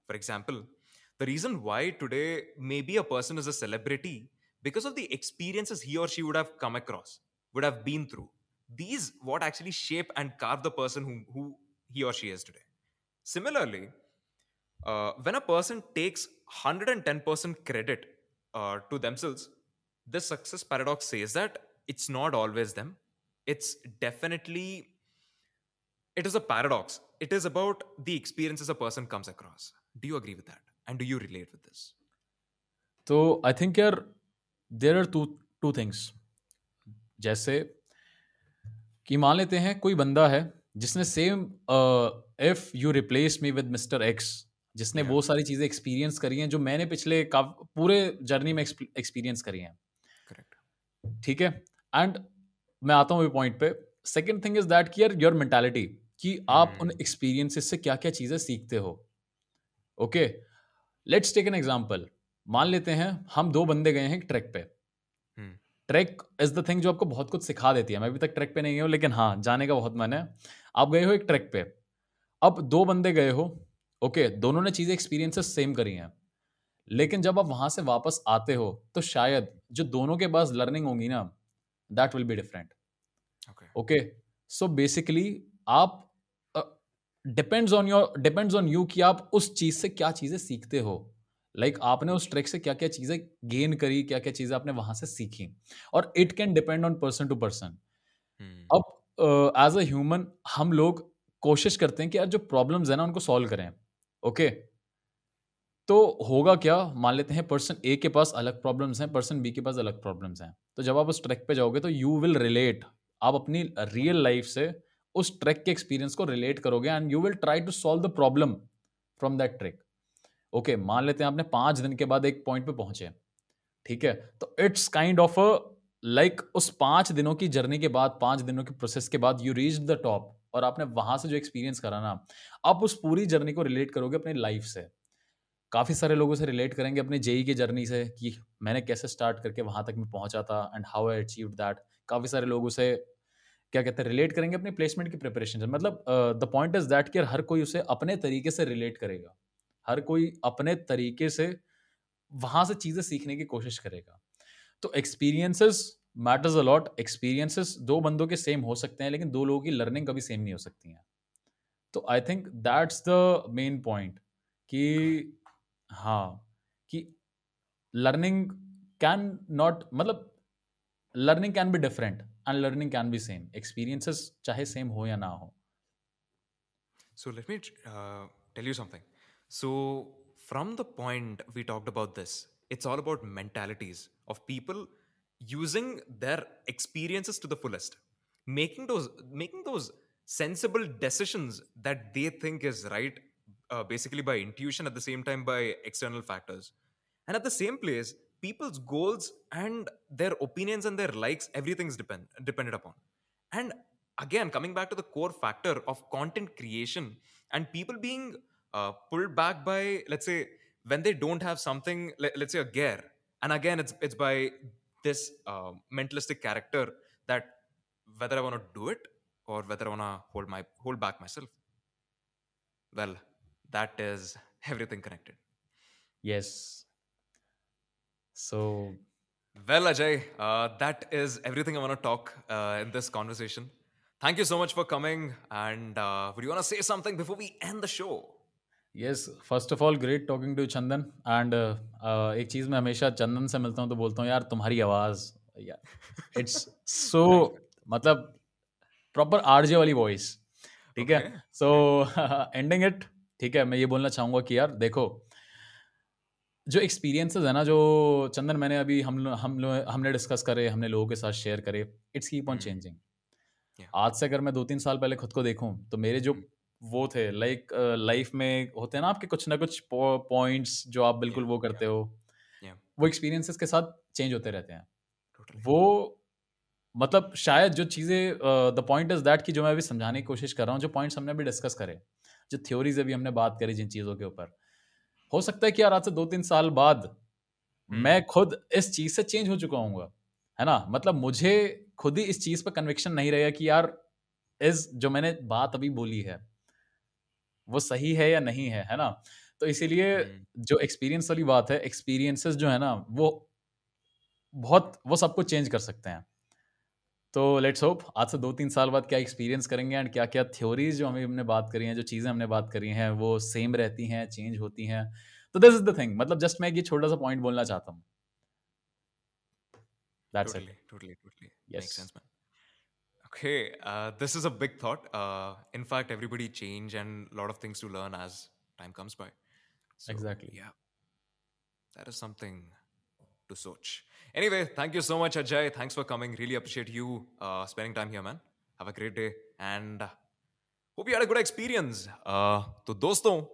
For example, the reason why today maybe a person is a celebrity because of the experiences he or she would have come across, would have been through these what actually shape and carve the person who, who he or she is today. Similarly uh, when a person takes 110% credit uh, to themselves this success paradox says that it's not always them. It's definitely it is a paradox. It is about the experiences a person comes across. Do you agree with that? And do you relate with this? So i think there are two two things. जैसे कि मान लेते हैं कोई बंदा है जिसने same if you replace me with mister X जिसने yeah. वो सारी चीज़ें एक्सपीरियंस करी हैं जो मैंने पिछले पूरे जर्नी में एक्सपीरियंस करी हैं। करेक्ट ठीक है? एंड मैं आता हूँ पॉइंट पे। सेकेंड थिंग इज़ दैट कि यार योर मेंटालिटी कि आप उन एक्सपीरियंसेस hmm. से क्या क्या चीज़ें सीखते हो। Okay let's take an example मान लेते हैं हम दो बंदे गए हैं ट्रैक पे। ट्रैक इज़ द थिंग जो आपको बहुत कुछ सिखा देती है। मैं अभी तक ट्रैक पे नहीं गया हूँ लेकिन हाँ जाने का बहुत मन है। आप गए हो एक ट्रैक पे। अब दो बंदे गए हो ओके दोनों ने चीज़ें एक्सपीरियंसेस सेम करी हैं। लेकिन जब आप वहाँ से वापस आते हो तो शायद जो दोनों के पास लर्निंग होगी ना that will be different okay so basically आप depends on your depends on you कि आप उस चीज़ से क्या चीज़ें सीखते हो। लाइक like, आपने उस ट्रैक से क्या क्या चीज़ें गेन करी क्या क्या चीज़ें आपने वहाँ से सीखी? और it can depend on person to person अब एज अ ह्यूमन हम लोग कोशिश करते हैं कि यार जो प्रॉब्लम्स है ना उनको सॉल्व करें ओके okay? तो होगा क्या? मान लेते हैं पर्सन ए के पास अलग प्रॉब्लम्स हैं पर्सन बी के पास अलग प्रॉब्लम्स हैं। तो जब आप उस ट्रैक पे जाओगे तो यू विल रिलेट आप अपनी रियल लाइफ से उस ट्रैक के एक्सपीरियंस को रिलेट करोगे and you will try to solve the problem from that track okay मान लेते हैं आपने पाँच दिन के बाद एक पॉइंट पे पहुँचे ठीक है? तो इट्स काइंड ऑफ़ लाइक उस पाँच दिनों की जर्नी के बाद, पाँच दिनों के प्रोसेस के बाद यू रीच द टॉप और आपने वहाँ से जो एक्सपीरियंस करा ना, आप उस पूरी जर्नी को रिलेट करोगे अपनी लाइफ से। काफ़ी सारे लोगों से रिलेट करेंगे अपने जेई की जर्नी से कि मैंने कैसे स्टार्ट करके वहाँ तक मैं पहुँचा था and how I achieve that काफ़ी सारे लोगों से, क्या कहते हैं रिलेट करेंगे अपने प्लेसमेंट की प्रिपरेशन से। मतलब द पॉइंट इज़ दैट कि हर कोई उसे अपने तरीके से रिलेट करेगा। हर कोई अपने तरीके से वहाँ से चीज़ें सीखने की कोशिश करेगा। तो एक्सपीरियंसेस मैटर्स अलॉट एक्सपीरियंसेस दो बंदों के सेम हो सकते हैं, लेकिन दो लोगों की लर्निंग कभी सेम नहीं हो सकती है। तो I think that's the main point कि हाँ कि लर्निंग कैन नॉट मतलब learning can be different and learning can be same experiences चाहे सेम हो या ना हो। So let me tell you something So, from the point we talked about this, it's all about mentalities of people using their experiences to the fullest, making those making those sensible decisions that they think is right, uh, basically by intuition, at the same time by external factors, and at the same place, people's goals and their opinions and their likes, everything's depend dependent upon, and again coming back to the core factor of content creation and people being uh, pulled back by let's say when they don't have something let, us say a gear. And again it's it's by this uh, mentalistic character that whether i want to do it or whether i want to hold my hold back myself. Well that is everything connected. Yes. So well ajay uh, that is everything i want to talk uh, in this conversation. Thank you so much for coming and uh, would you want to say something before we end the show yes first of all great talking to Chandan and एक चीज़ मैं हमेशा चंदन से मिलता हूँ तो बोलता हूँ यार तुम्हारी आवाज़ यार इट्स सो मतलब प्रॉपर आरजे वाली वॉइस ठीक है? सो एंडिंग इट ठीक है मैं ये बोलना चाहूँगा कि यार देखो जो एक्सपीरियंसेस है ना जो चंदन मैंने अभी हम हम हमने डिस्कस करे हमने लोगों के साथ शेयर करे इट्स कीप ऑन चेंजिंग आज से अगर मैं दो तीन साल पहले खुद को देखूँ तो मेरे जो hmm. वो थे लाइक लाइफ में होते हैं ना आपके कुछ ना कुछ पॉइंट्स जो आप बिल्कुल वो करते हो। वो एक्सपीरियंसेस के साथ चेंज होते रहते हैं। वो मतलब शायद जो चीज़ें द पॉइंट इज़ दैट कि जो मैं अभी समझाने की कोशिश कर रहा हूँ जो पॉइंट्स हमने अभी डिस्कस करे जो थ्योरीज अभी हमने बात करी जिन चीज़ों के ऊपर। हो सकता है कि यार आज से दो तीन साल बाद hmm. मैं खुद इस चीज़ से चेंज हो चुका हूँ है ना? मतलब मुझे खुद ही इस चीज़ पर कन्विक्शन नहीं रहेगा कि यार इस जो मैंने बात अभी बोली है वो सही है या नहीं है है ना तो इसीलिए जो एक्सपीरियंस वाली बात है एक्सपीरियंसेस जो है ना वो बहुत वो सब कुछ चेंज कर सकते हैं तो लेट्स होप आज से दो तीन साल बाद क्या एक्सपीरियंस करेंगे एंड क्या क्या थ्योरीज जो हमें हमने बात करी हैं जो चीज़ें हमने बात करी हैं वो सेम रहती हैं चेंज होती हैं तो दिस इज़ द थिंग मतलब जस्ट मैं ये छोटा सा पॉइंट बोलना चाहता हूँ That's totally, it. totally, totally. Yes. Makes sense, man. Okay, uh, this is a big thought. Uh, in fact, everybody change and a lot of things to learn as time comes by. So, exactly. Yeah, that is something to search. Anyway, thank you so much, Ajay. Thanks for coming. Really appreciate you uh, spending time here, man. Have a great day and uh, hope you had a good experience. Uh, so, dosto,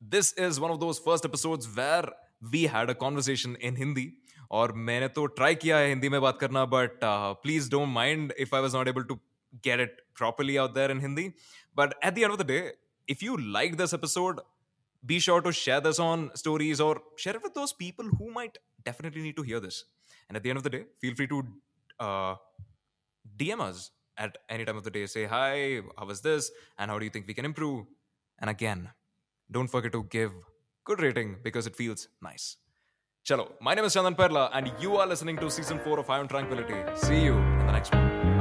this is one of those first episodes where we had a conversation in Hindi. और मैंने तो try किया है हिंदी में बात करना but please don't mind if I was not able to get it properly out there in Hindi. But at the end of the day, if you like this episode, be sure to share this on stories or share it with those people who might definitely need to hear this. And at the end of the day, feel free to uh, DM us at any time of the day. Say, hi, how was this? And how do you think we can improve? And again, don't forget to give good rating because it feels nice. Chalo, my name is Chandan Perla, and you are listening to season 4 of Iron Tranquility. See you in the next one.